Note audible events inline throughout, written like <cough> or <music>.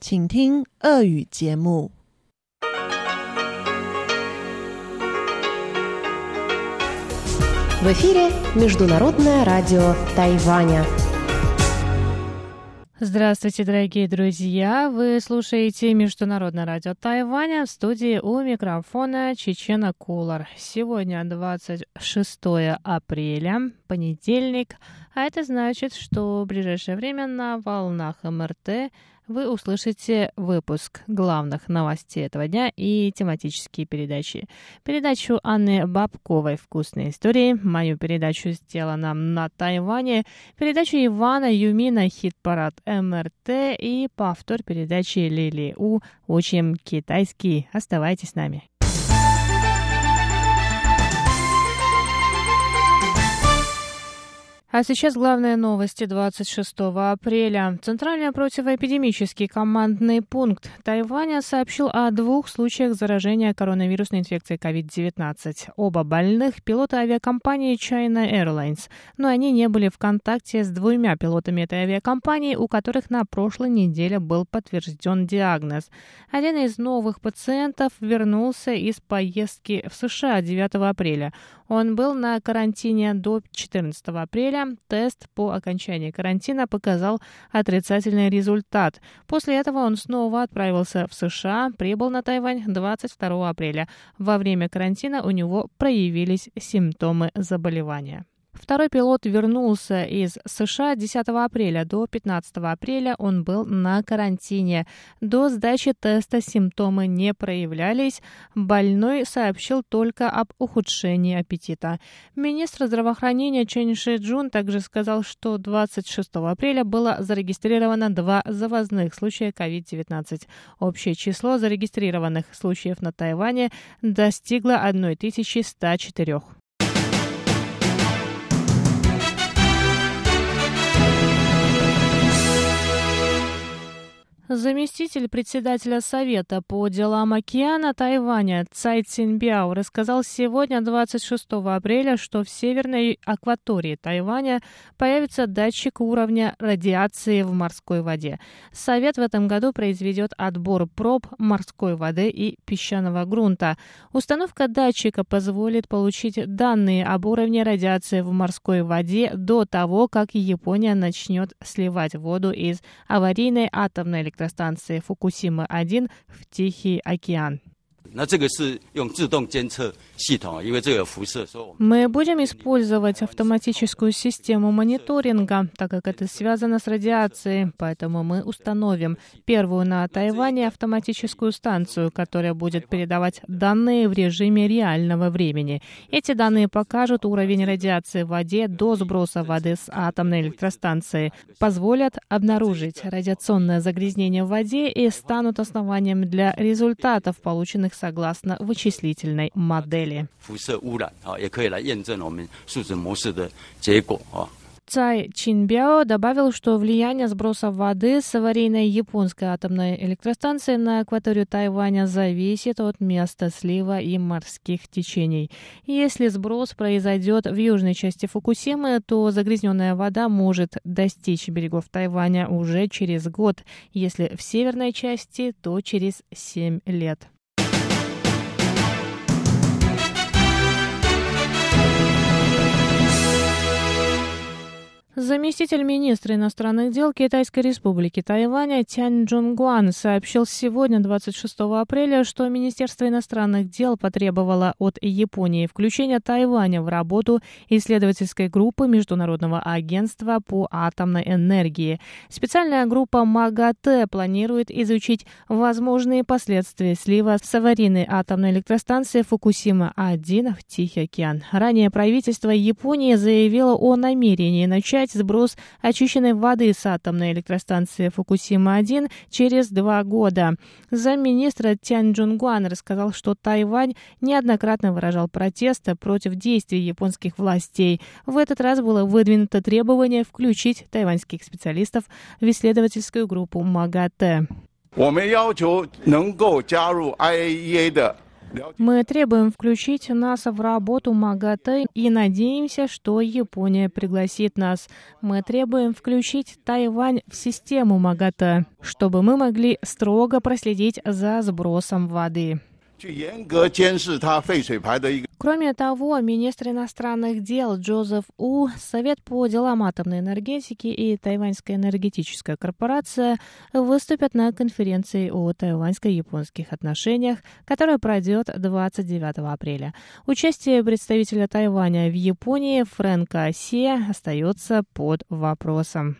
请听俄语节目。В эфире Международное радио Тайваня. Здравствуйте, дорогие друзья! Вы слушаете Международное радио Тайваня в студии у микрофона Чечена Кулар. Сегодня 26 апреля, понедельник, а это значит, что в ближайшее время на волнах МРТ вы услышите выпуск главных новостей этого дня и тематические передачи. Передачу Анны Бабковой «Вкусные истории», мою передачу «Сделано на Тайване», передачу Ивана Юмина «Хит-парад МРТ» и повтор передачи Лили У «Учим китайский». Оставайтесь с нами. А сейчас главные новости 26 апреля. Центральный противоэпидемический командный пункт Тайваня сообщил о двух случаях заражения коронавирусной инфекцией COVID-19. Оба больных – пилоты авиакомпании China Airlines, но они не были в контакте с двумя пилотами этой авиакомпании, у которых на прошлой неделе был подтвержден диагноз. Один из новых пациентов вернулся из поездки в США 9 апреля. Он был на карантине до 14 апреля. Тест по окончании карантина показал отрицательный результат. После этого он снова отправился в США, прибыл на Тайвань 22 апреля. Во время карантина у него проявились симптомы заболевания. Второй пилот вернулся из США 10 апреля. До 15 апреля он был на карантине. До сдачи теста симптомы не проявлялись. Больной сообщил только об ухудшении аппетита. Министр здравоохранения Чен Ши Джун также сказал, что 26 апреля было зарегистрировано два завозных случая COVID-19. Общее число зарегистрированных случаев на Тайване достигло 1104. Заместитель председателя Совета по делам океана Тайваня Цай Цинбяо рассказал сегодня, 26 апреля, что в северной акватории Тайваня появится датчик уровня радиации в морской воде. Совет в этом году произведет отбор проб морской воды и песчаного грунта. Установка датчика позволит получить данные об уровне радиации в морской воде до того, как Япония начнет сливать воду из аварийной атомной электростанции электростанции Фукусима-1 в Тихий океан. Мы будем использовать автоматическую систему мониторинга, так как это связано с радиацией, поэтому мы установим первую на Тайване автоматическую станцию, которая будет передавать данные в режиме реального времени. Эти данные покажут уровень радиации в воде до сброса воды с атомной электростанции, позволят обнаружить радиационное загрязнение в воде и станут основанием для результатов, полученных согласно вычислительной модели. Цай Чинбяо добавил, что влияние сброса воды с аварийной японской атомной электростанции на акваторию Тайваня зависит от места слива и морских течений. Если сброс произойдет в южной части Фукусимы, то загрязненная вода может достичь берегов Тайваня уже через год, если в северной части, то через 7 лет. Заместитель министра иностранных дел Китайской республики Тайваня Тянь Джунгуан сообщил сегодня, 26 апреля, что Министерство иностранных дел потребовало от Японии включения Тайваня в работу исследовательской группы Международного агентства по атомной энергии. Специальная группа МАГАТЭ планирует изучить возможные последствия слива с аварийной атомной электростанции Фукусима-1 в Тихий океан. Ранее правительство Японии заявило о намерении начать начать сброс очищенной воды с атомной электростанции Фукусима-1 через два года. Замминистра Тянь Джунгуан рассказал, что Тайвань неоднократно выражал протесты против действий японских властей. В этот раз было выдвинуто требование включить тайваньских специалистов в исследовательскую группу МАГАТЭ. 我们要求能够加入 IAEA 的 Мы требуем включить нас в работу МАГАТЭ и надеемся, что Япония пригласит нас. Мы требуем включить Тайвань в систему МАГАТЭ, чтобы мы могли строго проследить за сбросом воды. Кроме того, министр иностранных дел Джозеф У, Совет по делам атомной энергетики и Тайваньская энергетическая корпорация выступят на конференции о тайваньско-японских отношениях, которая пройдет 29 апреля. Участие представителя Тайваня в Японии Фрэнка Се остается под вопросом.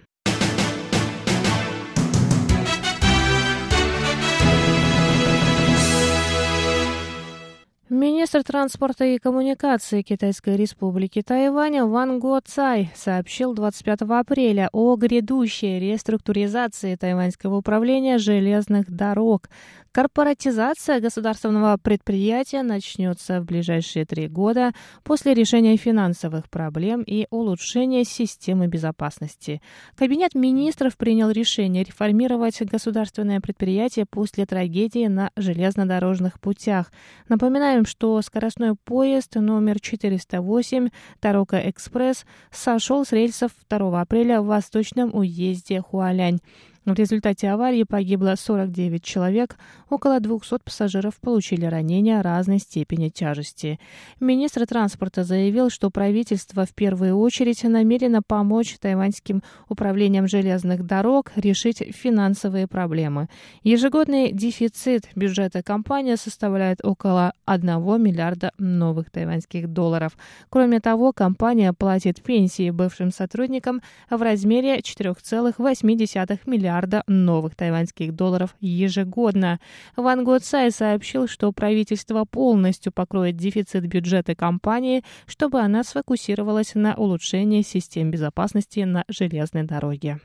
Министр транспорта и коммуникации Китайской республики Тайвань Ван Го Цай сообщил 25 апреля о грядущей реструктуризации тайваньского управления железных дорог. Корпоратизация государственного предприятия начнется в ближайшие три года после решения финансовых проблем и улучшения системы безопасности. Кабинет министров принял решение реформировать государственное предприятие после трагедии на железнодорожных путях. Напоминаем, что скоростной поезд номер 408 Тарока Экспресс сошел с рельсов 2 апреля в восточном уезде Хуалянь. В результате аварии погибло 49 человек, около 200 пассажиров получили ранения разной степени тяжести. Министр транспорта заявил, что правительство в первую очередь намерено помочь тайваньским управлениям железных дорог решить финансовые проблемы. Ежегодный дефицит бюджета компании составляет около 1 миллиарда новых тайваньских долларов. Кроме того, компания платит пенсии бывшим сотрудникам в размере 4,8 миллиарда миллиарда новых тайваньских долларов ежегодно. Ван Го Цай сообщил, что правительство полностью покроет дефицит бюджета компании, чтобы она сфокусировалась на улучшении систем безопасности на железной дороге.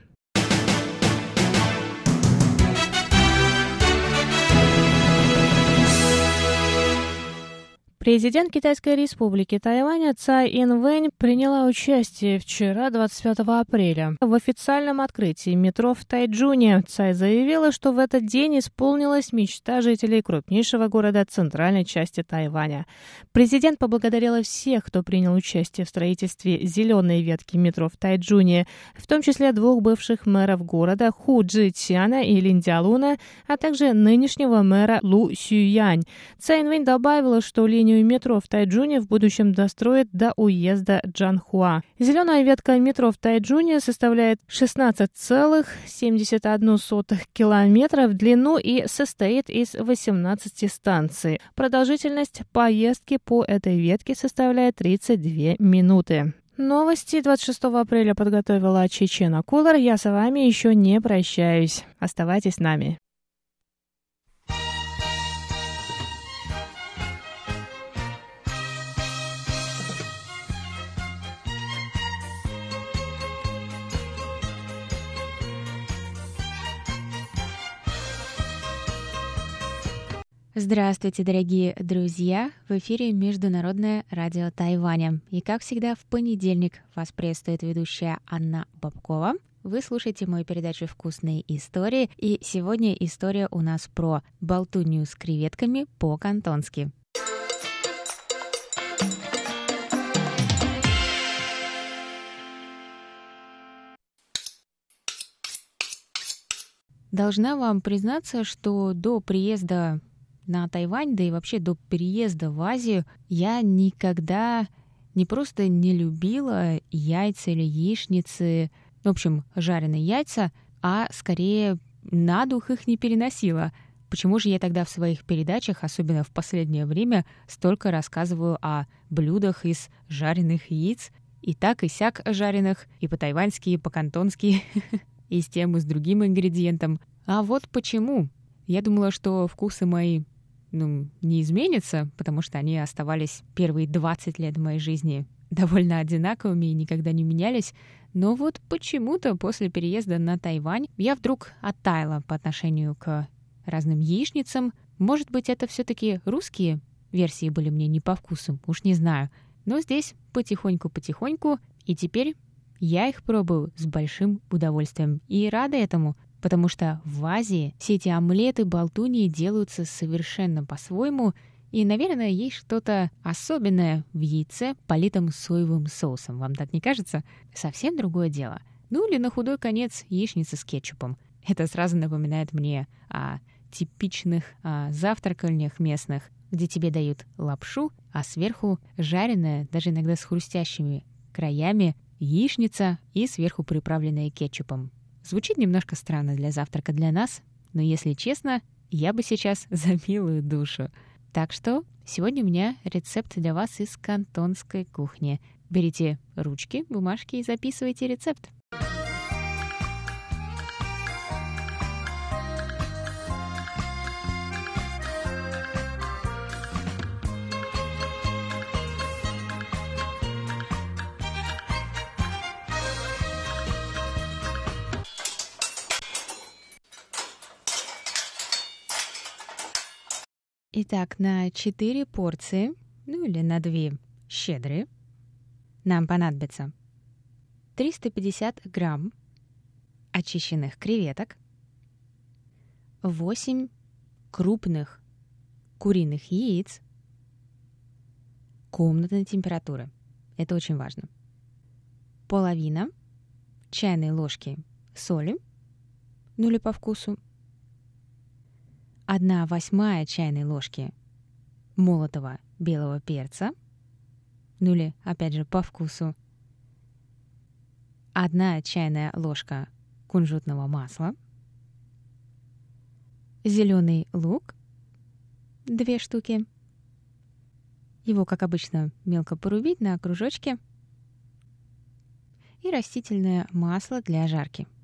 Президент Китайской республики Тайваня Цай Инвэнь приняла участие вчера, 25 апреля, в официальном открытии метро в Тайджуне. Цай заявила, что в этот день исполнилась мечта жителей крупнейшего города центральной части Тайваня. Президент поблагодарила всех, кто принял участие в строительстве зеленой ветки метро в Тайджуне, в том числе двух бывших мэров города Ху Джи Чиана и Лин Дялуна, а также нынешнего мэра Лу Сюянь. Цай Инвэнь добавила, что линию линию метро в Тайджуне в будущем достроят до уезда Джанхуа. Зеленая ветка метро в Тайджуне составляет 16,71 километра в длину и состоит из 18 станций. Продолжительность поездки по этой ветке составляет 32 минуты. Новости 26 апреля подготовила Чечена Кулар. Я с вами еще не прощаюсь. Оставайтесь с нами. Здравствуйте, дорогие друзья! В эфире Международное радио Тайваня. И, как всегда, в понедельник вас приветствует ведущая Анна Бабкова. Вы слушаете мою передачу «Вкусные истории», и сегодня история у нас про болтунью с креветками по-кантонски. Должна вам признаться, что до приезда на Тайвань, да и вообще до переезда в Азию, я никогда не просто не любила яйца или яичницы, в общем, жареные яйца, а скорее на дух их не переносила. Почему же я тогда в своих передачах, особенно в последнее время, столько рассказываю о блюдах из жареных яиц, и так и сяк жареных, и по-тайваньски, и по-кантонски, <laughs> и с тем, и с другим ингредиентом. А вот почему. Я думала, что вкусы мои ну, не изменятся, потому что они оставались первые 20 лет моей жизни довольно одинаковыми и никогда не менялись. Но вот почему-то после переезда на Тайвань я вдруг оттаяла по отношению к разным яичницам. Может быть, это все таки русские версии были мне не по вкусу, уж не знаю. Но здесь потихоньку-потихоньку, и теперь я их пробую с большим удовольствием и рада этому, потому что в Азии все эти омлеты, болтуньи делаются совершенно по-своему, И, наверное, есть что-то особенное в яйце, политом соевым соусом. Вам так не кажется? Совсем другое дело. Ну или на худой конец яичница с кетчупом. Это сразу напоминает мне о типичных о завтракальнях местных, где тебе дают лапшу, а сверху жареная, даже иногда с хрустящими краями, яичница и сверху приправленная кетчупом. Звучит немножко странно для завтрака для нас, но если честно, я бы сейчас <laughs> за милую душу. Так что сегодня у меня рецепт для вас из кантонской кухни. Берите ручки, бумажки и записывайте рецепт. Итак, на 4 порции, ну или на 2 щедрые, нам понадобится 350 грамм очищенных креветок, 8 крупных куриных яиц комнатной температуры. Это очень важно. Половина чайной ложки соли, ну или по вкусу, 1 восьмая чайной ложки молотого белого перца, ну или, опять же, по вкусу, 1 чайная ложка кунжутного масла, зеленый лук, две штуки. Его, как обычно, мелко порубить на кружочки. И растительное масло для жарки –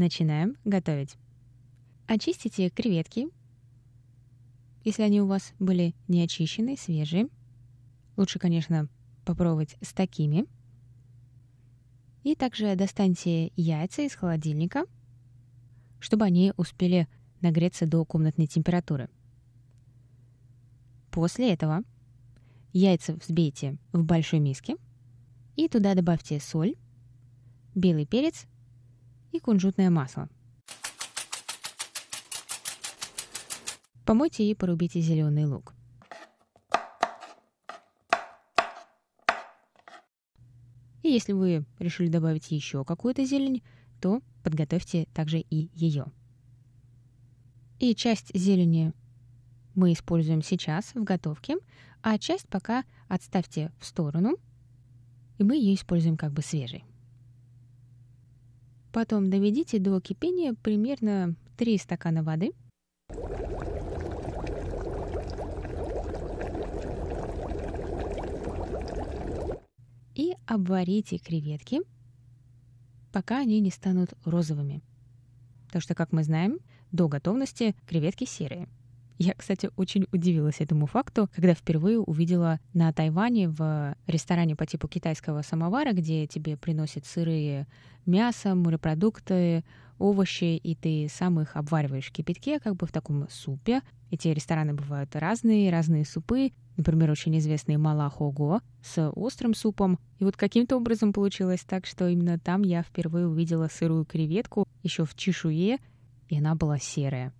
Начинаем готовить. Очистите креветки, если они у вас были не очищены, свежие. Лучше, конечно, попробовать с такими. И также достаньте яйца из холодильника, чтобы они успели нагреться до комнатной температуры. После этого яйца взбейте в большой миске и туда добавьте соль, белый перец и кунжутное масло. Помойте и порубите зеленый лук. И если вы решили добавить еще какую-то зелень, то подготовьте также и ее. И часть зелени мы используем сейчас в готовке, а часть пока отставьте в сторону, и мы ее используем как бы свежей. Потом доведите до кипения примерно 3 стакана воды. И обварите креветки, пока они не станут розовыми. Потому что, как мы знаем, до готовности креветки серые – я, кстати, очень удивилась этому факту, когда впервые увидела на Тайване в ресторане по типу китайского самовара, где тебе приносят сырые мясо, морепродукты, овощи, и ты сам их обвариваешь в кипятке, как бы в таком супе. Эти рестораны бывают разные, разные супы. Например, очень известный Малахого с острым супом. И вот каким-то образом получилось так, что именно там я впервые увидела сырую креветку еще в чешуе, и она была серая.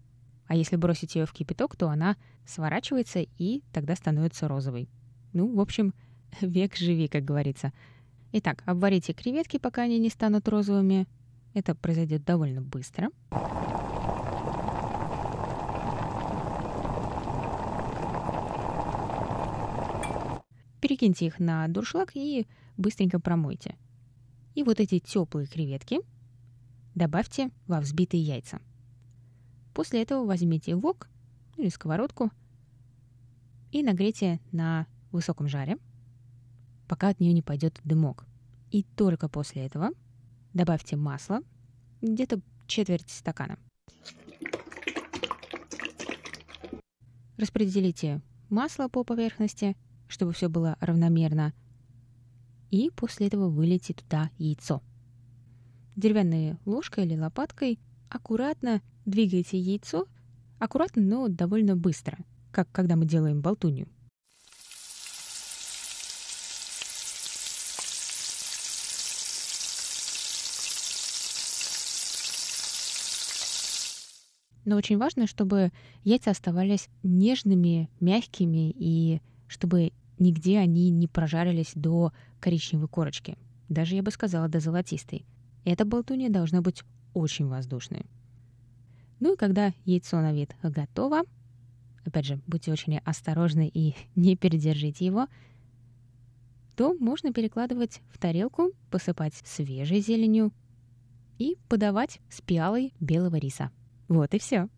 А если бросить ее в кипяток, то она сворачивается и тогда становится розовой. Ну, в общем, <laughs> век живи, как говорится. Итак, обварите креветки, пока они не станут розовыми. Это произойдет довольно быстро. Перекиньте их на дуршлаг и быстренько промойте. И вот эти теплые креветки добавьте во взбитые яйца – После этого возьмите вок или сковородку и нагрейте на высоком жаре, пока от нее не пойдет дымок. И только после этого добавьте масло, где-то четверть стакана. Распределите масло по поверхности, чтобы все было равномерно. И после этого вылейте туда яйцо. Деревянной ложкой или лопаткой аккуратно двигайте яйцо Аккуратно, но довольно быстро, как когда мы делаем болтунью. Но очень важно, чтобы яйца оставались нежными, мягкими, и чтобы нигде они не прожарились до коричневой корочки. Даже, я бы сказала, до золотистой. Эта болтунья должна быть очень воздушной. Ну и когда яйцо на вид готово, опять же, будьте очень осторожны и <laughs> не передержите его, то можно перекладывать в тарелку, посыпать свежей зеленью и подавать с пиалой белого риса. Вот и все.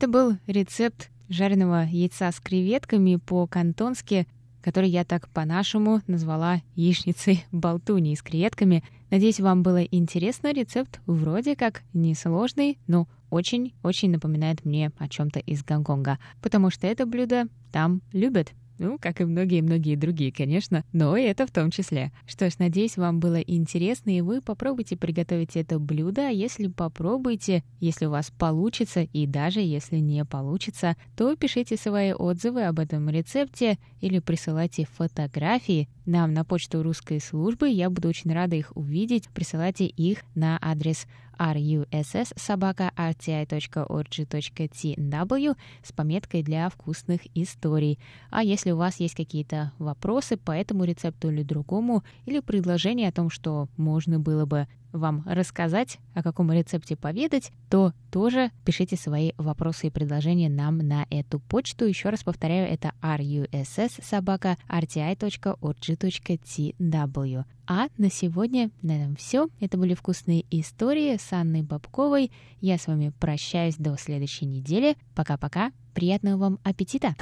Это был рецепт жареного яйца с креветками по-кантонски, который я так по-нашему назвала яичницей болтуни с креветками. Надеюсь, вам было интересно. Рецепт вроде как несложный, но очень-очень напоминает мне о чем-то из Гонконга, потому что это блюдо там любят. Ну, как и многие-многие другие, конечно, но и это в том числе. Что ж, надеюсь, вам было интересно, и вы попробуйте приготовить это блюдо. А если попробуете, если у вас получится, и даже если не получится, то пишите свои отзывы об этом рецепте или присылайте фотографии нам на почту русской службы. Я буду очень рада их увидеть. Присылайте их на адрес russ.rti.org.tw с пометкой для вкусных историй. А если у вас есть какие-то вопросы по этому рецепту или другому, или предложения о том, что можно было бы вам рассказать, о каком рецепте поведать, то тоже пишите свои вопросы и предложения нам на эту почту. Еще раз повторяю, это russ.rti.org.tw. А на сегодня на этом все. Это были вкусные истории с Анной Бабковой. Я с вами прощаюсь до следующей недели. Пока-пока. Приятного вам аппетита!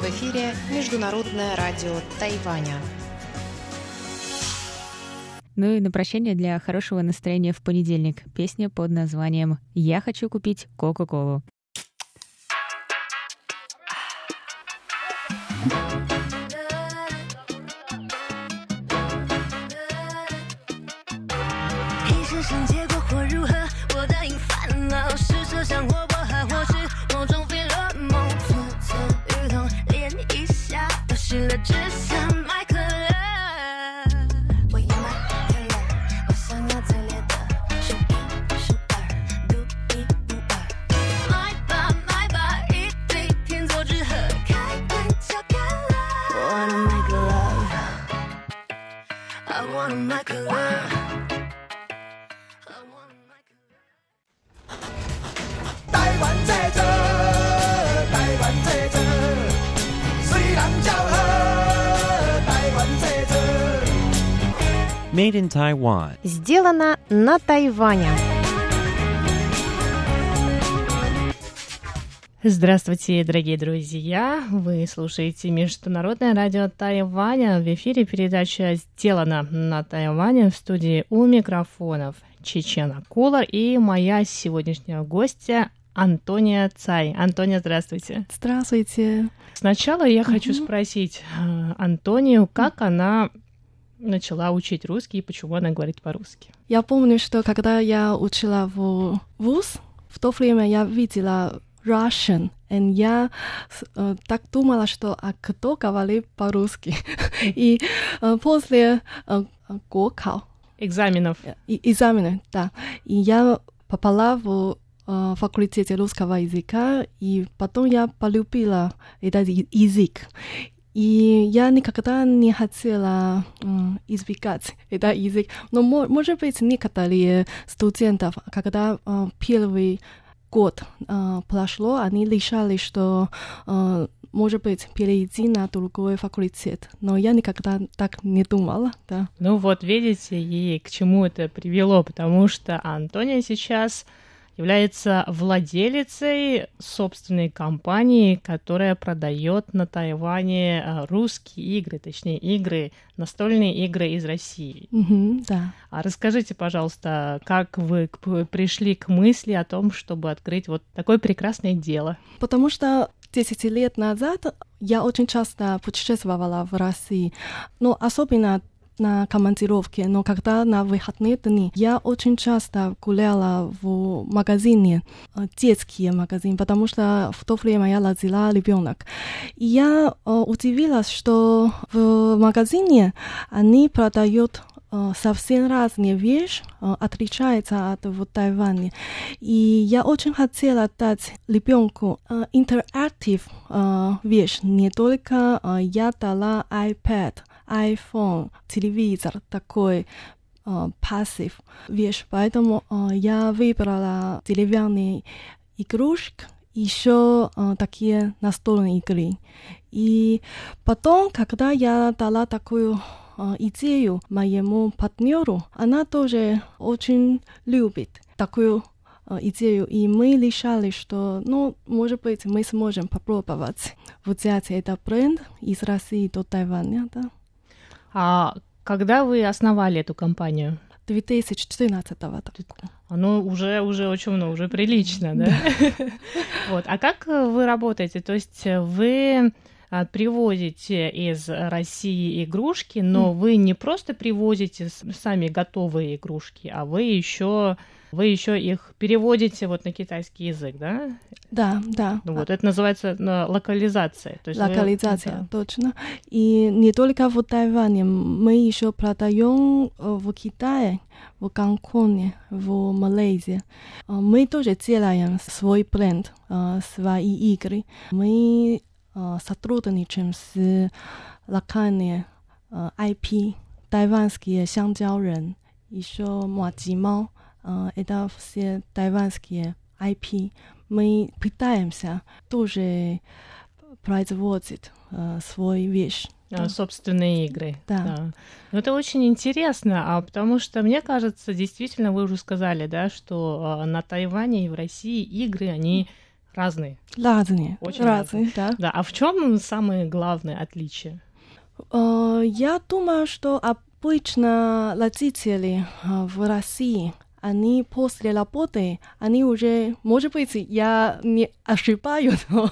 В эфире Международное радио Тайваня. Ну и на прощание для хорошего настроения в понедельник песня под названием «Я хочу купить Кока-Колу». Made in Taiwan. Сделано на Тайване. Здравствуйте, дорогие друзья! Вы слушаете Международное радио Тайваня. В эфире передача «Сделана на Тайване» в студии у микрофонов Чечена Кулар и моя сегодняшняя гостья Антония Цай. Антония, здравствуйте. Здравствуйте. Сначала я хочу спросить э, Антонию, как она начала учить русский и почему она говорит по-русски. Я помню, что когда я учила в ВУЗ, в то время я видела Russian, и я э, так думала, что а кто говорит по-русски. и э, после э, гокал, Экзаменов. и, экзамены, да, и я попала в э, факультете русского языка, и потом я полюбила этот язык. И я никогда не хотела м, избегать этот язык. Но, мо- может быть, некоторые студентов, когда э, первый год э, прошло, они решали, что, э, может быть, перейти на другой факультет. Но я никогда так не думала, да. Ну вот, видите, и к чему это привело, потому что Антония сейчас является владелицей собственной компании, которая продает на Тайване а, русские игры, точнее игры, настольные игры из России. Мгм, да. А расскажите, пожалуйста, как вы пришли к мысли о том, чтобы открыть вот такое прекрасное дело? Потому что 10 лет назад я очень часто путешествовала в России, но особенно на командировке, но когда на выходные дни, я очень часто гуляла в магазине, э, детский магазин, потому что в то время я родила ребенок. И я э, удивилась, что в магазине они продают э, совсем разные вещи, отличается от в Тайване. И я очень хотела дать ребенку интерактив вещь. Не только я дала iPad, iPhone, телевизор, такой э, пассив вещь. Поэтому э, я выбрала деревянный игрушек, еще э, такие настольные игры. И потом, когда я дала такую идею моему партнеру, она тоже очень любит такую идею, и мы решали, что, ну, может быть, мы сможем попробовать взять этот бренд из России до Тайваня, да. А когда вы основали эту компанию? 2014 года. Оно уже, уже очень много, уже прилично, да? <laughs> Вот. А как э, вы работаете? То есть э, вы а, привозите из России игрушки, но вы не просто привозите сами готовые игрушки, а вы еще вы еще их переводите вот на китайский язык, да? Да, да. Ну вот это называется э, локализация. То есть вы- Локализация, да. точно. И не только в Тайване, мы еще продаем э, в Китае, в Гонконге, в Малайзии. Э, Мы тоже делаем свой бренд, э, свои игры. Мы э, сотрудничаем с локальными э, IP, тайванские 香蕉人, еще Муаджимао. Э, Это все тайванские IP. Мы пытаемся тоже производить э, свой вещь. А, собственные игры. Да. Ну, это очень интересно, а потому что мне кажется, действительно, вы уже сказали, да, что а, на Тайване и в России игры они разные. Разные, Очень разные, да. Да, а в чем самое главное отличие? Я думаю, что обычно родители в России, они после работы, они уже, может быть, я не ошибаюсь, <laughs> но,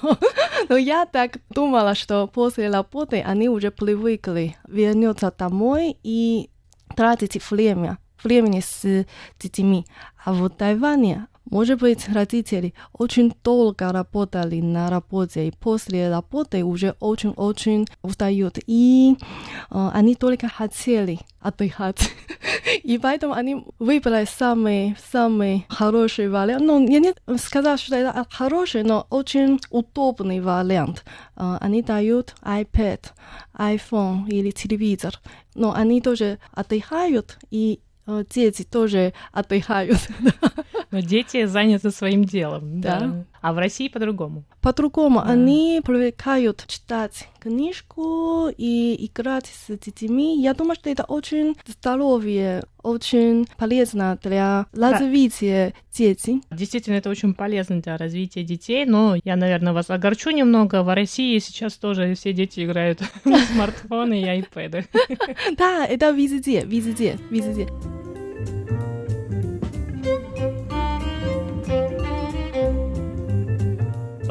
но я так думала, что после работы они уже привыкли вернуться домой и тратить время, времени с детьми. А в Тайване, может быть, родители очень долго работали на работе, и после работы уже очень-очень устают. И э, они только хотели отдыхать. <laughs> И поэтому они выбрали самый, самый хороший вариант. Ну, я не сказал, что это хороший, но очень удобный вариант. Э, Они дают iPad, iPhone или телевизор. Но они тоже отдыхают, и дети тоже отдыхают. Но дети заняты своим делом, да. Да. А в России по-другому. По-другому, они привыкают читать книжку и играть с детьми. Я думаю, что это очень здоровье, очень полезно для развития детей. Действительно, это очень полезно для развития детей, но я, наверное, вас огорчу немного. В России сейчас тоже все дети играют <laughs> в смартфоны и айпэды. <laughs> Да, это везде, везде, везде.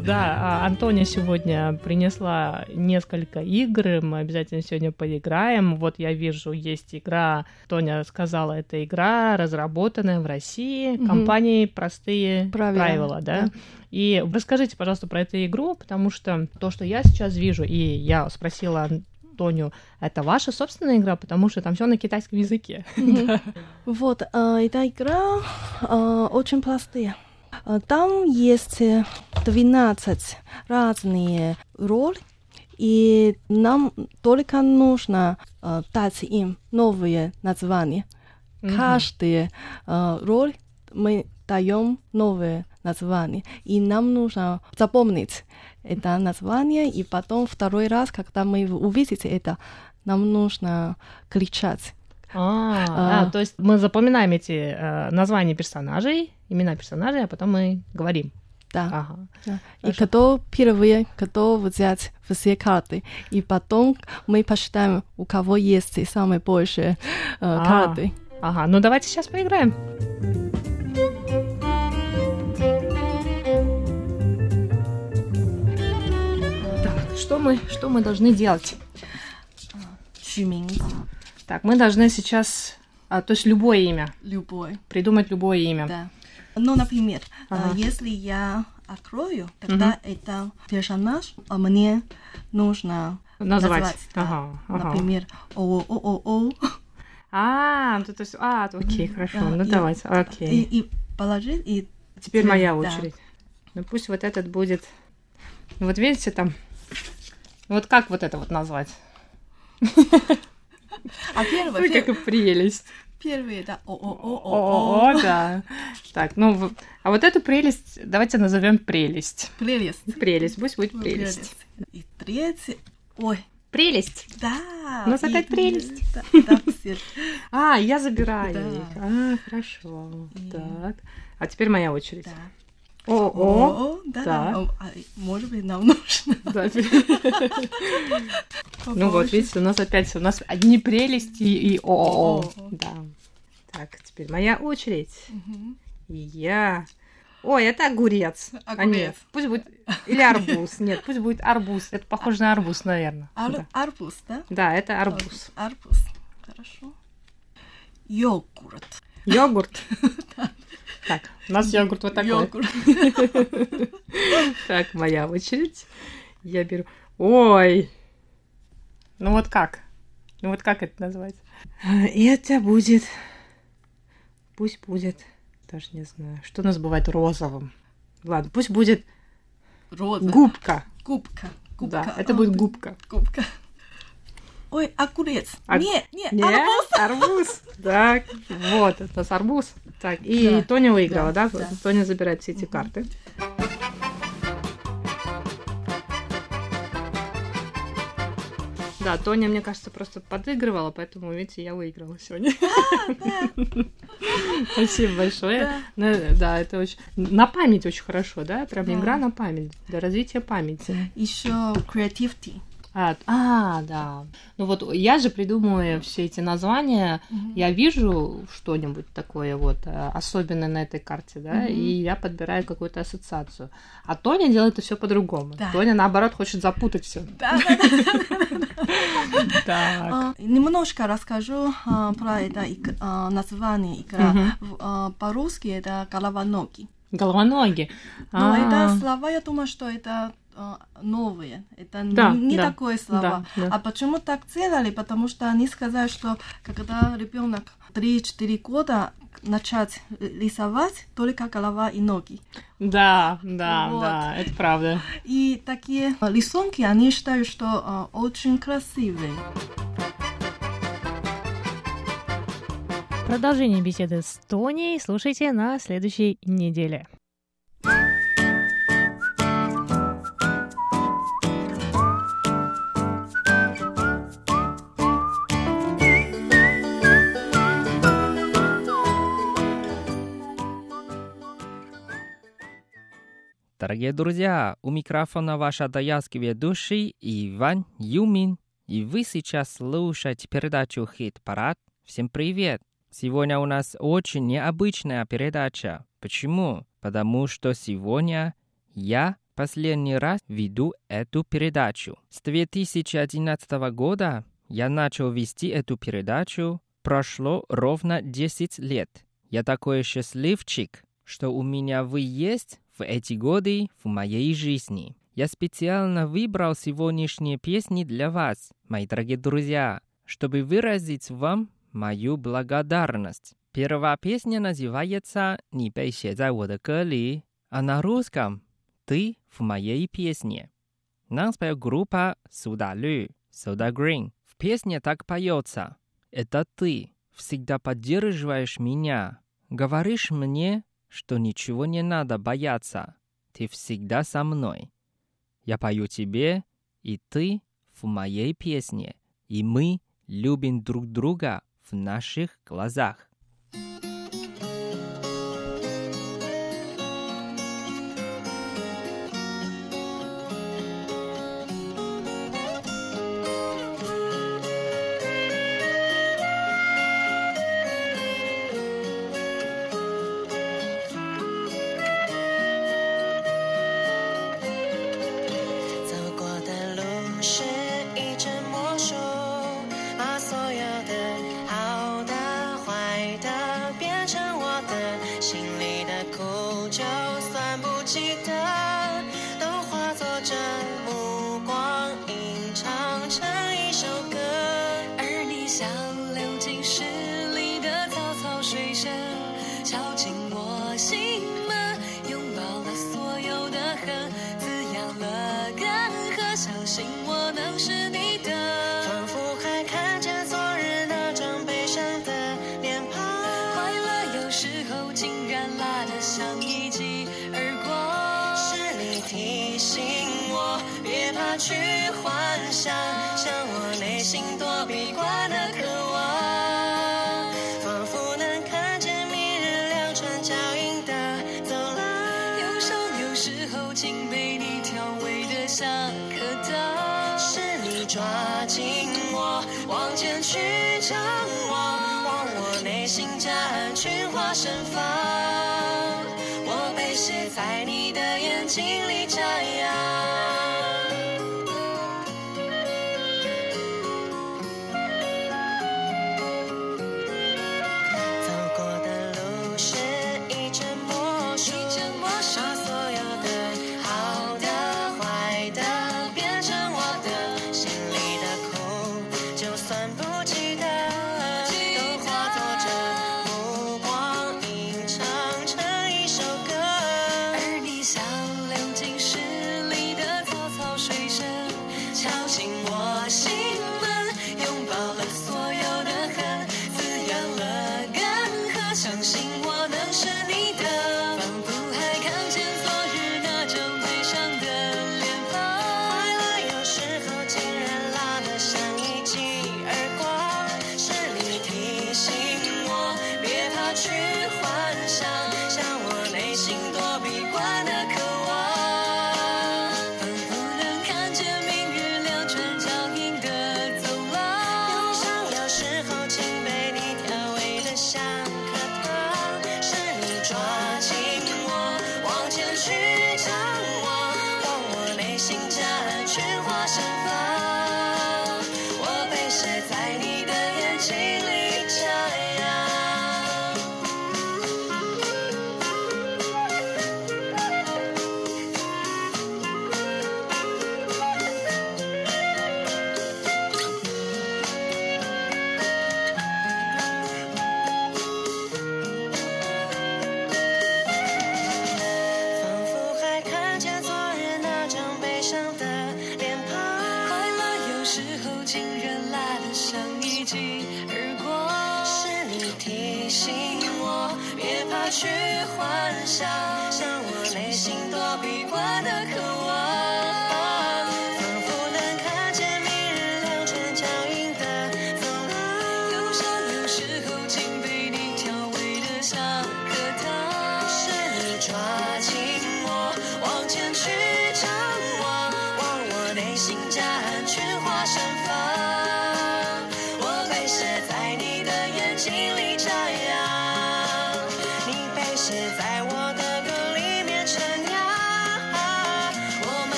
Да, а Антония сегодня принесла несколько игр, мы обязательно сегодня поиграем. Вот я вижу, есть игра, Тоня сказала, это игра, разработанная в России Мгм. компанией «Простые Правила, правила», да? да. И расскажите, пожалуйста, про эту игру, потому что то, что я сейчас вижу, и я спросила Тоню, это ваша собственная игра, потому что там все на китайском языке. <laughs> Вот, э, эта игра э, очень простая. Э, Там есть э, 12 разные роли, и нам только нужно э, дать им новые названия. Мгм. Каждая э, роль мы даем новое название, и нам нужно запомнить это название, и потом второй раз, когда мы увидите это, нам нужно кричать А, А. а, то есть мы запоминаем эти э, названия персонажей, имена персонажей, а потом мы говорим. Да. Ага. Да. И кто первый готов взять все карты. И потом мы посчитаем, у кого есть самые большие э, А. карты. Ага, ну давайте сейчас поиграем. Так, что мы, что мы должны делать? 取名 Так, мы должны сейчас, а, то есть любое имя, любой. придумать любое имя. Да. Ну, например, э, Ага. если я открою, тогда это персонаж, а мне нужно Назвать. назвать. да. Ага, ага. Например, о о о о А, ну, то есть, а, то окей, хорошо, Да, ну и- давайте, и, окей. и положить и Теперь моя да. очередь. Ну пусть вот этот будет. Ну вот видите там. ну Вот как вот это вот назвать? <laughs> а первый, Ой, как и прелесть. первый это о о да. Так, ну, а вот эту прелесть давайте назовем прелесть. прелесть. Прелесть, пусть будет прелесть. И третий, ой, Прелесть. да. У нас и- опять прелесть. Да, да. <laughs> А, я забираю Да. их. А, хорошо. И- Так. А теперь моя очередь. Да. О, о. Да, да. да. А, может быть, нам <laughs> нужно. Да. Ну вот, видите, у нас опять у нас одни прелести и о. Да. Так, теперь моя очередь. И я. Ой, это огурец. А Огурец. нет, пусть будет или арбуз. Нет, пусть будет арбуз. Это похоже на арбуз, наверное. Ар- Да. Арбуз, да? Да, это арбуз. Арбуз. Хорошо. Йогурт. Йогурт. <laughs> Так, у нас йогурт вот такой. Йогурт. <laughs> Так, моя очередь. Я беру. Ой. Ну вот как? Ну вот как это назвать? Это будет. Пусть будет. Даже не знаю. Что у нас бывает розовым? Ладно, пусть будет Роза. губка. Губка. Губка. Да, это будет губка. Губка. Ой, огурец. А- Нет, нет, Нет, арбуз. арбуз. Так, вот, это нас арбуз. Так, и Да, Тоня выиграла, да? да, да. Тоня забирает все эти карты. Да, Тоня, мне кажется, просто подыгрывала, поэтому, видите, я выиграла сегодня. <laughs> Спасибо большое. Да. Ну, Да, это очень... На память очень хорошо, да? Прям игра на память, для развития памяти. Еще creativity. А, а, да. Ну вот я же придумываю все эти названия, я вижу что-нибудь такое вот э, особенное на этой карте, да, Мгм. и я подбираю какую-то ассоциацию. А Тоня делает это все по-другому. Да. Тоня, наоборот, хочет запутать все. Да, да. А, Немножко расскажу а, про это а, название игра. По-русски это головоноги. Головоноги. Но это слова, я думаю, что это новые. Это Да, не да, такое слова. да, да. А почему так делали? Потому что они сказали, что когда ребенок 3-4 года начать рисовать только голова и ноги. Да, да, Вот. да, это правда. И такие рисунки, они считают, что а, очень красивые. Продолжение беседы с Тоней слушайте на следующей неделе. Дорогие друзья, у микрофона ваш адаялский ведущий Иван Юмин, и вы сейчас слушаете передачу «Хит-парад». Всем привет! Сегодня у нас очень необычная передача. Почему? Потому что сегодня я последний раз веду эту передачу. С 2011 года я начал вести эту передачу. Прошло ровно 10 лет. Я такой счастливчик, что у меня вы есть в эти годы в моей жизни я специально выбрал сегодняшние песни для вас, мои дорогие друзья, чтобы выразить вам мою благодарность. Первая песня называется «Не пей за Ли», а на русском «Ты в моей песне». Нас поет группа Суда Лю, Суда Грин. В песне так поется. Это ты всегда поддерживаешь меня, говоришь мне, что ничего не надо бояться. Ты всегда со мной. Я пою тебе, и ты в моей песне, и мы любим друг друга в наших глазах. thank you she does. 盛放。我被写在你的眼睛里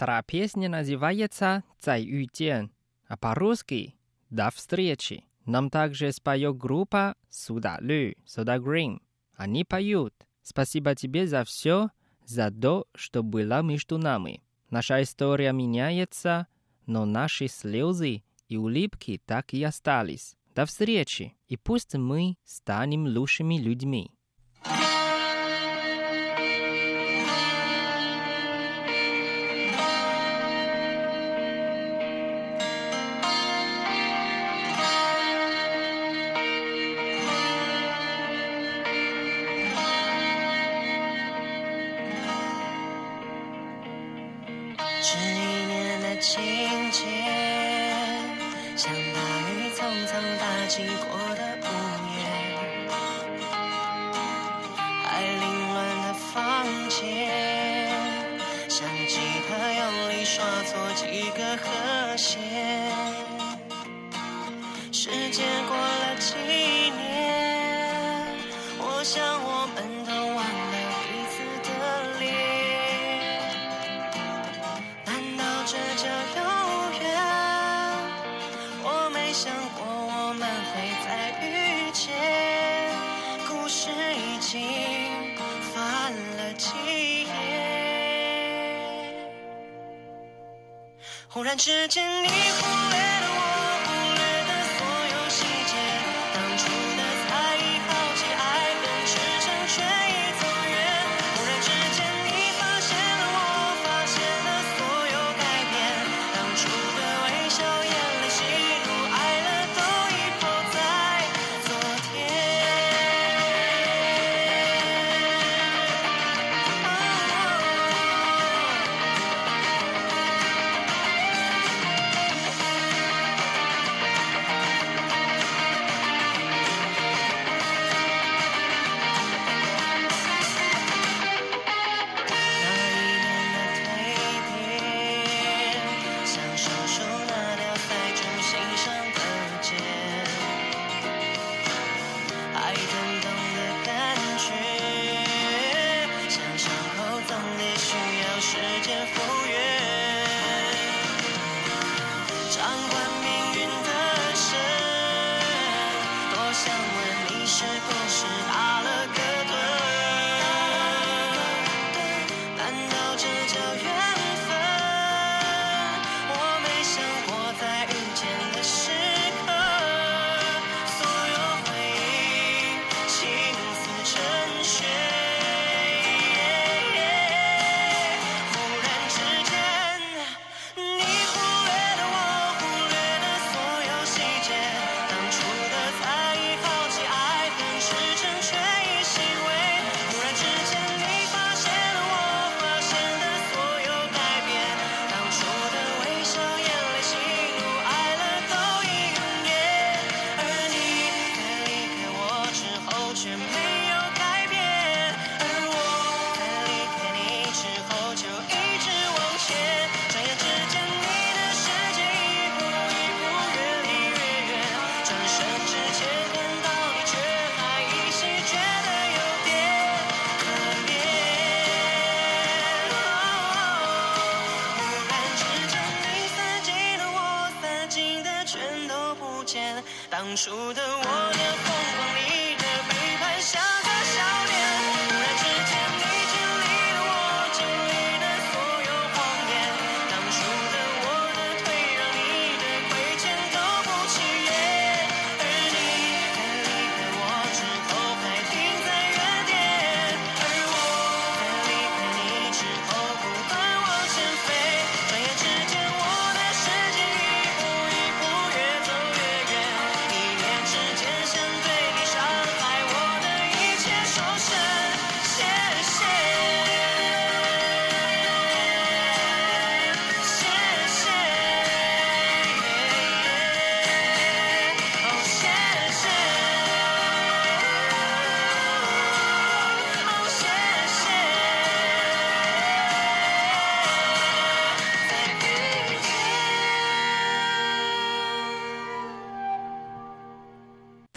Трапезня называется «Цайюден», а по-русски «До встречи». Нам также споет группа Суда Лу, Суда «Судагрим». Они поют «Спасибо тебе за все, за то, что было между нами». Наша история меняется, но наши слезы и улыбки так и остались. До встречи, и пусть мы станем лучшими людьми.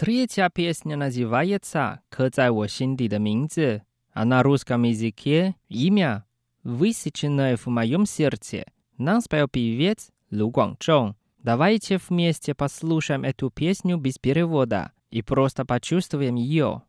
Третья песня называется «К 在我心底的名字». А на русском языке имя, высеченное в моем сердце, нам спел певец Лу Гуангчжоу. Давайте вместе послушаем эту песню без перевода и просто почувствуем ее.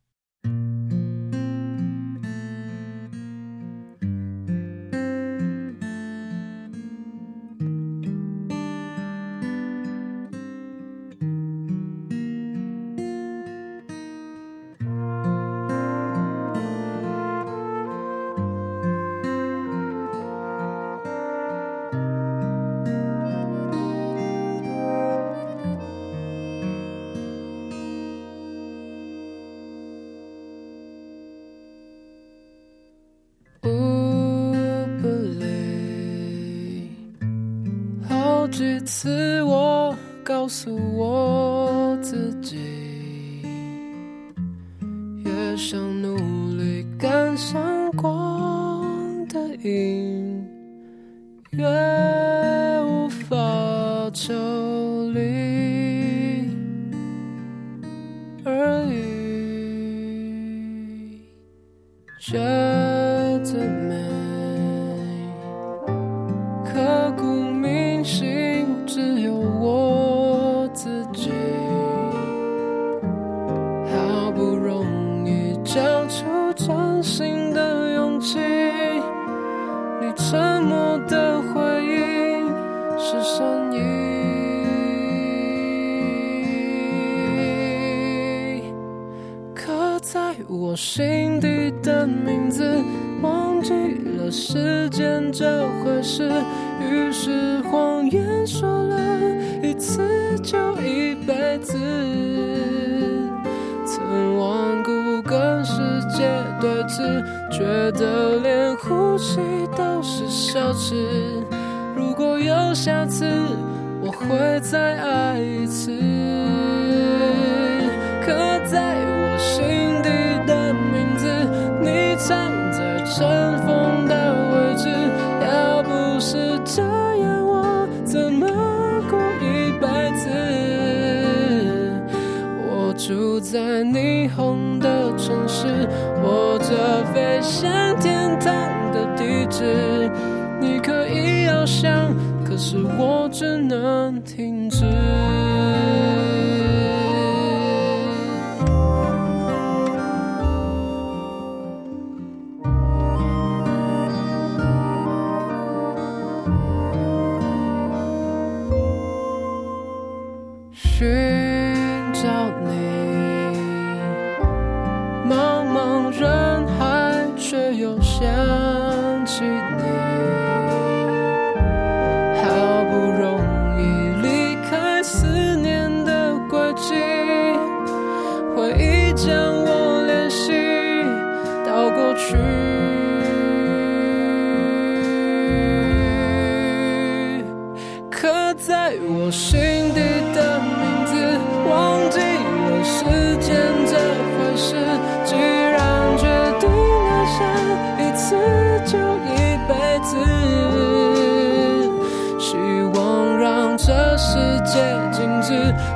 是我告诉我自己。在霓虹的城市，握着飞向天堂的地址。你可以翱翔，可是我只能停止。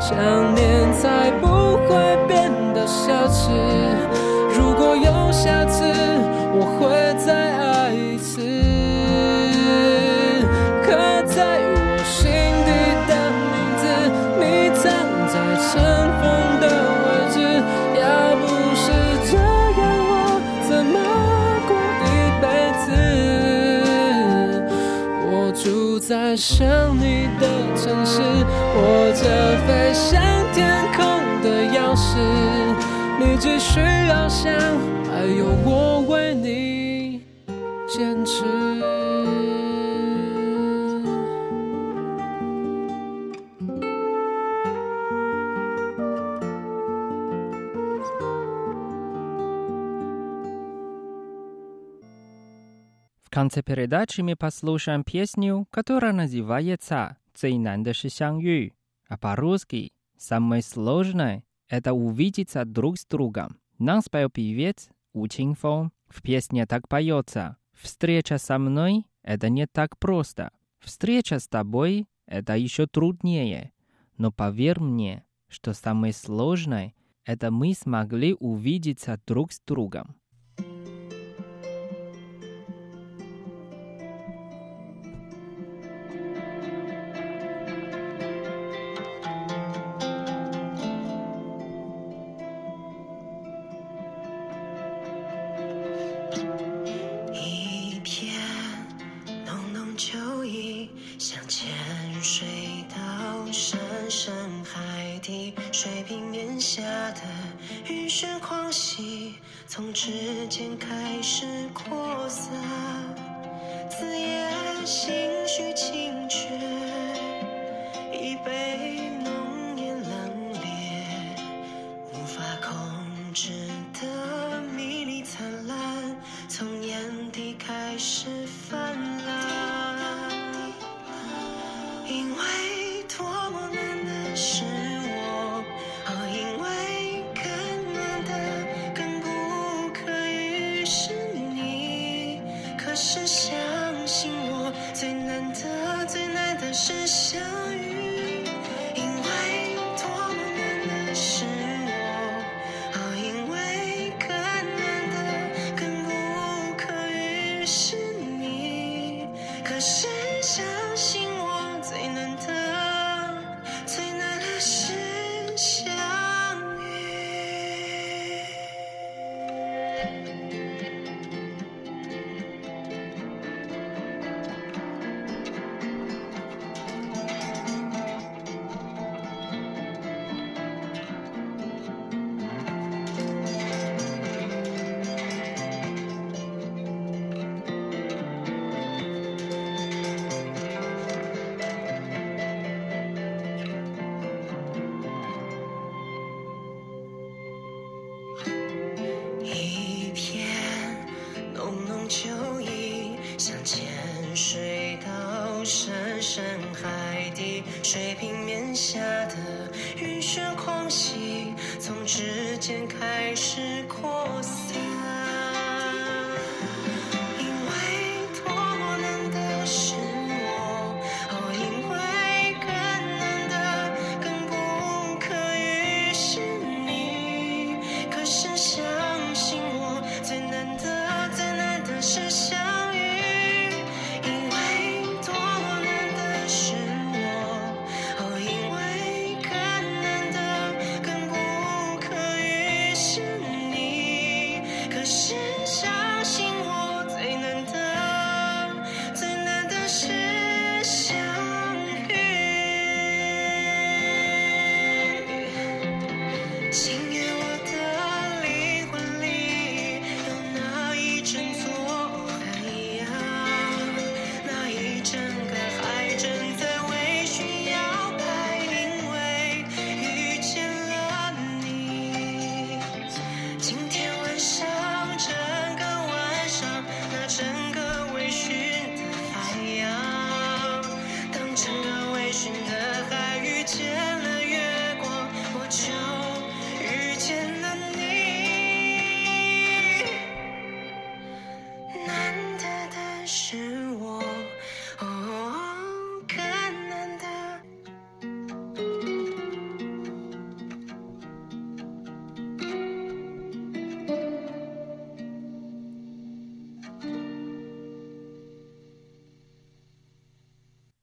想念才不会变得奢侈。如果有下次，我会再爱一次。刻在我心底的名字，你藏在尘封的位置。要不是这样，我怎么过一辈子？我住在想你的城市，着飞向天空的钥匙。你只需要想，还有我为你坚持。 В конце передачи мы послушаем песню, которая называется «Цей нандаши相遇», А по-русски «Самое сложное – это увидеться друг с другом». Нам спел певец У Чинфон. В песне так поется «Встреча со мной – это не так просто. Встреча с тобой – это еще труднее. Но поверь мне, что самое сложное – это мы смогли увидеться друг с другом». 是笑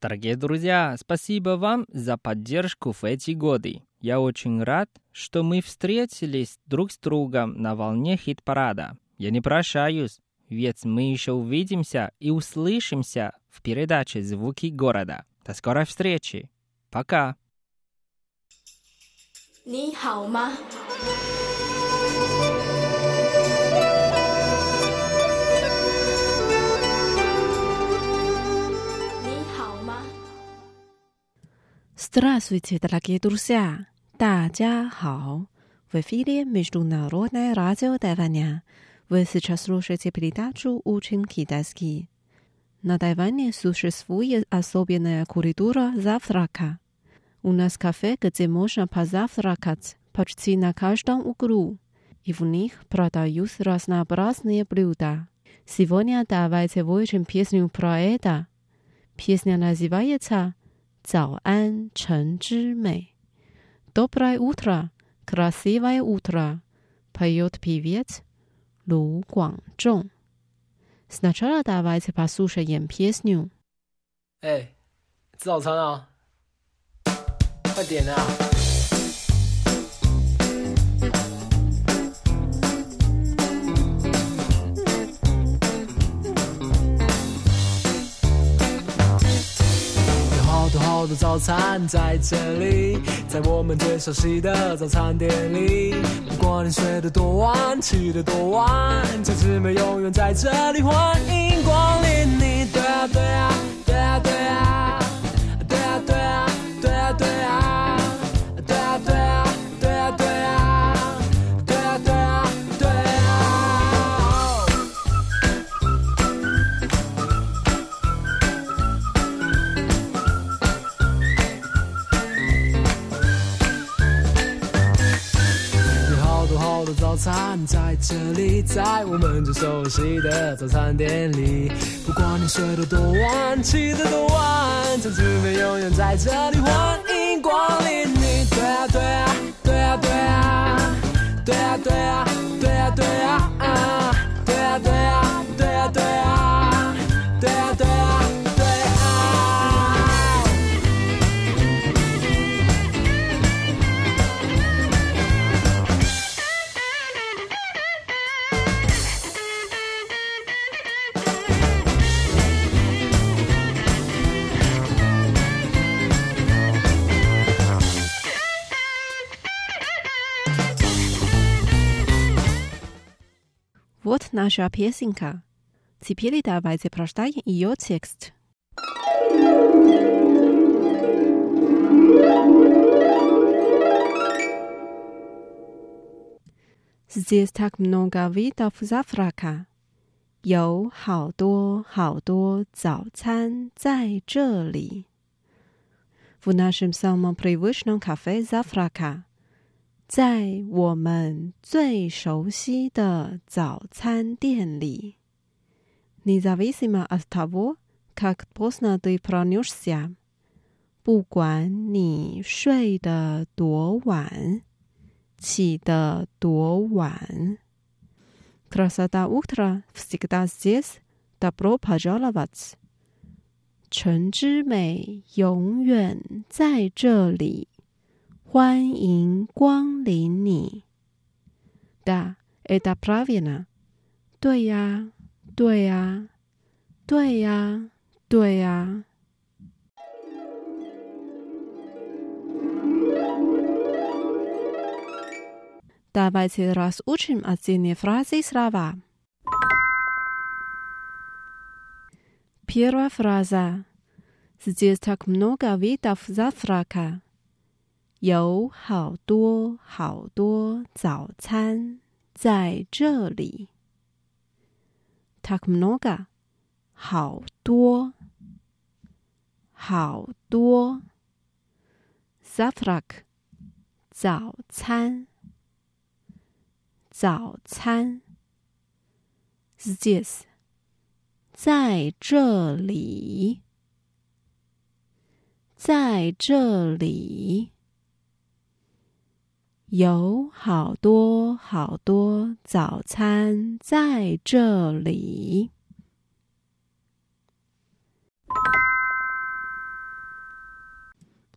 Дорогие друзья, спасибо вам за поддержку в эти годы. Я очень рад, что мы встретились друг с другом на волне хит-парада. Я не прощаюсь, ведь мы еще увидимся и услышимся в передаче «Звуки города». До скорой встречи. Пока. 你好吗？ Здравствуйте, дорогие друзья! 大家好! В эфире Международное радио Тайваня. Вы сейчас слушаете передачу «Учим китайский». На Тайване существует особенная культура завтрака. У нас кафе, где можно позавтракать почти на каждом углу, и в них продают разнообразные блюда. Сегодня давайте выучим песню про это. Песня называется 早安，晨之美。Доброе утро, красивое утро, поет певец Лу Гуанчжоу. Сначала давайте послушаем песню. 哎，吃早餐啊！快点啊！ 好的早餐在这里，在我们最熟悉的早餐店里。不管你睡得多晚，起得多晚，这姊妹永远在这里，欢迎光临你。对啊对啊在这里，在我们最熟悉的早餐店里。不管你睡得多晚，起得多晚，这姊妹永远在这里，欢迎光临你。对啊对啊 Вот наша песенка. Теперь давайте прочитаем ее текст. Здесь так много видов завтрака. 有好多好多早餐在这里。В в нашем самом привычном кафе «Завтрака», 在我们最熟悉的早餐店里。Независимо от того, как поздно ты проснешься，不管你睡得多晚，起得多晚。Красота утра всегда здесь. Добро пожаловать. 晨之美永远在这里， 欢迎光临你。Да, это правильно. 对呀，对呀，对呀，对呀。Давайте разучим отдельные фразы и слова. Первая фраза. Здесь так много видов завтрака. 有好多好多早餐在这里。Так много，好多，好多。Завтрак，早餐，早餐。Здесь，在这里，在这里。 有好多好多早餐在这里。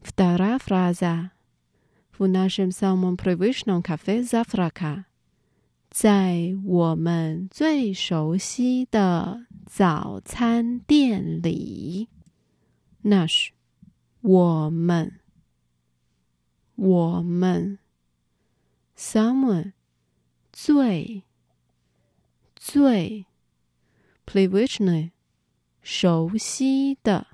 Вторая фраза. В нашем самом привычном кафе завтрака. 在我们最熟悉的早餐店里。Наш，我们，我们。 Someone 最最 привычный 熟悉的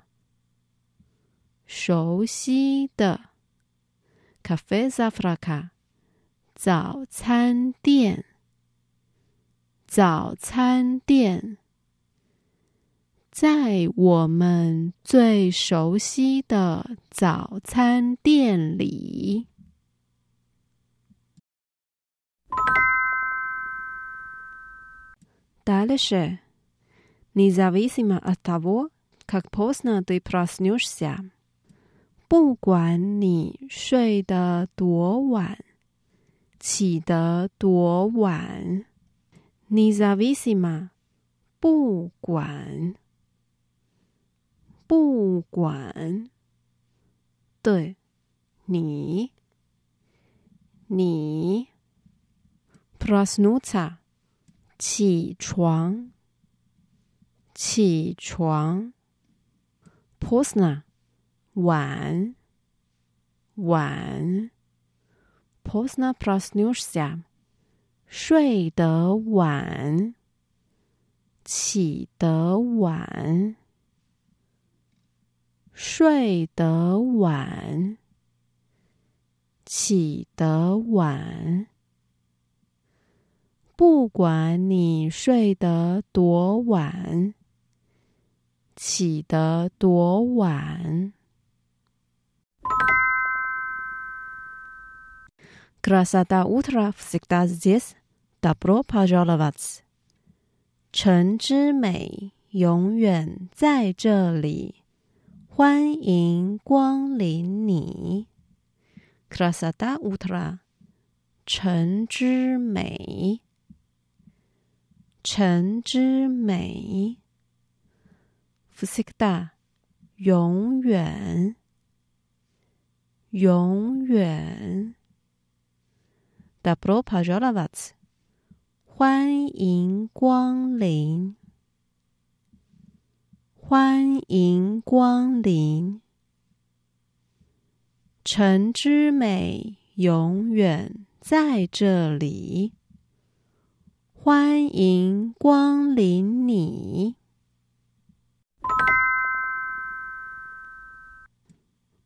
熟悉的 кафе завтрака 早餐店早餐店在我们最熟悉的早餐店里。 Дальше. Независимо от того, как поздно ты проснешься. 不管你睡得多晚，起得多晚，независимо 不管，不管，对，你，你 prosnuta，起床，起床。posna，晚，晚。posna prosnuta，睡得晚，起得晚，睡得晚，起得晚。不管你睡得多晚，起得多晚。Krasada utro всегда здесь. Добро пожаловать. 晨之美永远在这里，欢迎光临你。Krasada utro，晨之美。 晨之美，福西克大，永远，永远。达布罗帕热拉瓦茨，欢迎光临，欢迎光临。晨之美，永远在这里。欢迎光临你。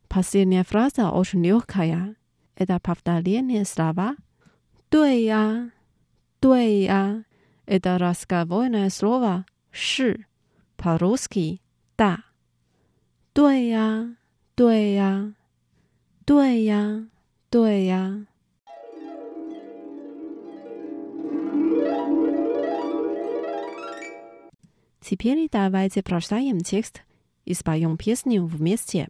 Pasirnya frasa ochun lyukaya, eda pavdalienie slava? Dui ya, dui ya, eda raska vojna slova, shi, paruski, da. Dui ya, dui ya, dui ya, dui ya. Теперь давайте прочитаем текст и споем песню вместе.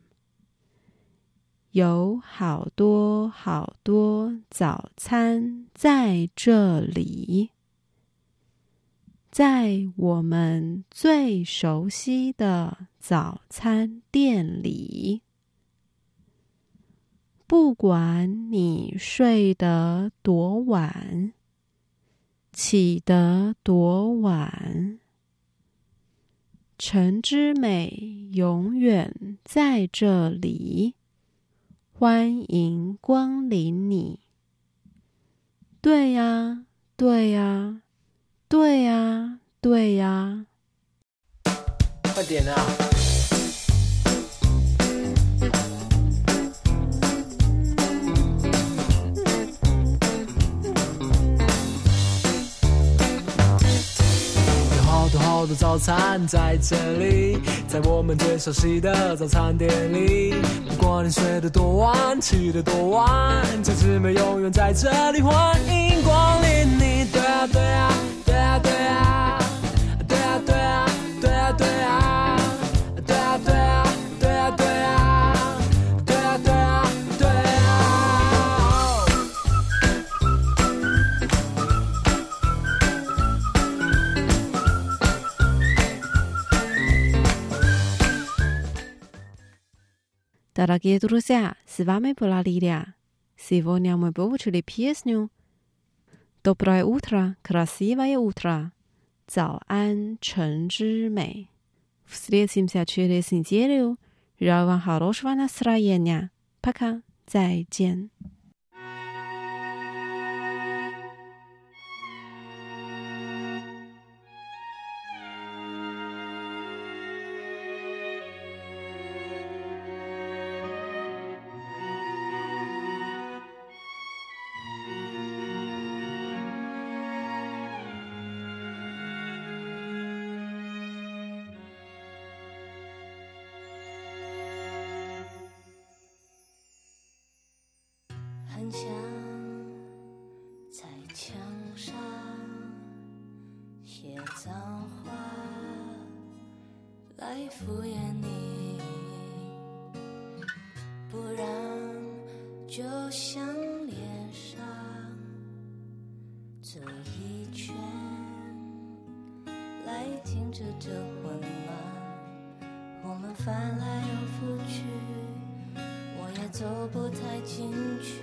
有好多好多早餐在这里，在我们最熟悉的早餐店里。不管你睡得多晚，起得多晚。 陈之美永远在这里，欢迎光临你。对呀，对呀，对呀，对呀。快点啊！多好多早餐在这里，在我们最熟悉的早餐店里。不管你睡得多晚，起得多晚，这次没永远在这里，欢迎光临你。对啊，对啊，对啊，对啊，Дорогие друзья, с вами была Лилия. Сегодня мы выучили песню «Доброе утро, красивое утро». 早安，陈之美。Встретимся через неделю. Желаю вам хорошего настроения. Пока. 再见。 很想在墙上写脏话来敷衍你，不然就像脸上这一圈来停止这混乱，我们翻来又覆去。我也走不太进去，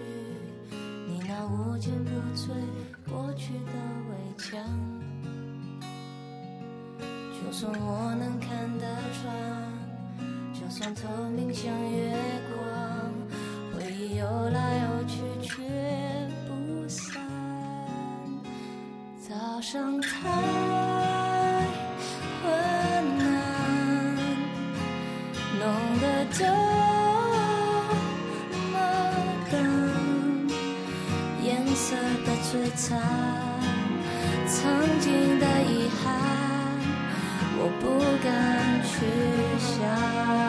你那无坚不摧过去的围墙，就算我能看得穿，就算透明像月光，回忆游来游去却不散。早上太曾经的遗憾，我不敢去想。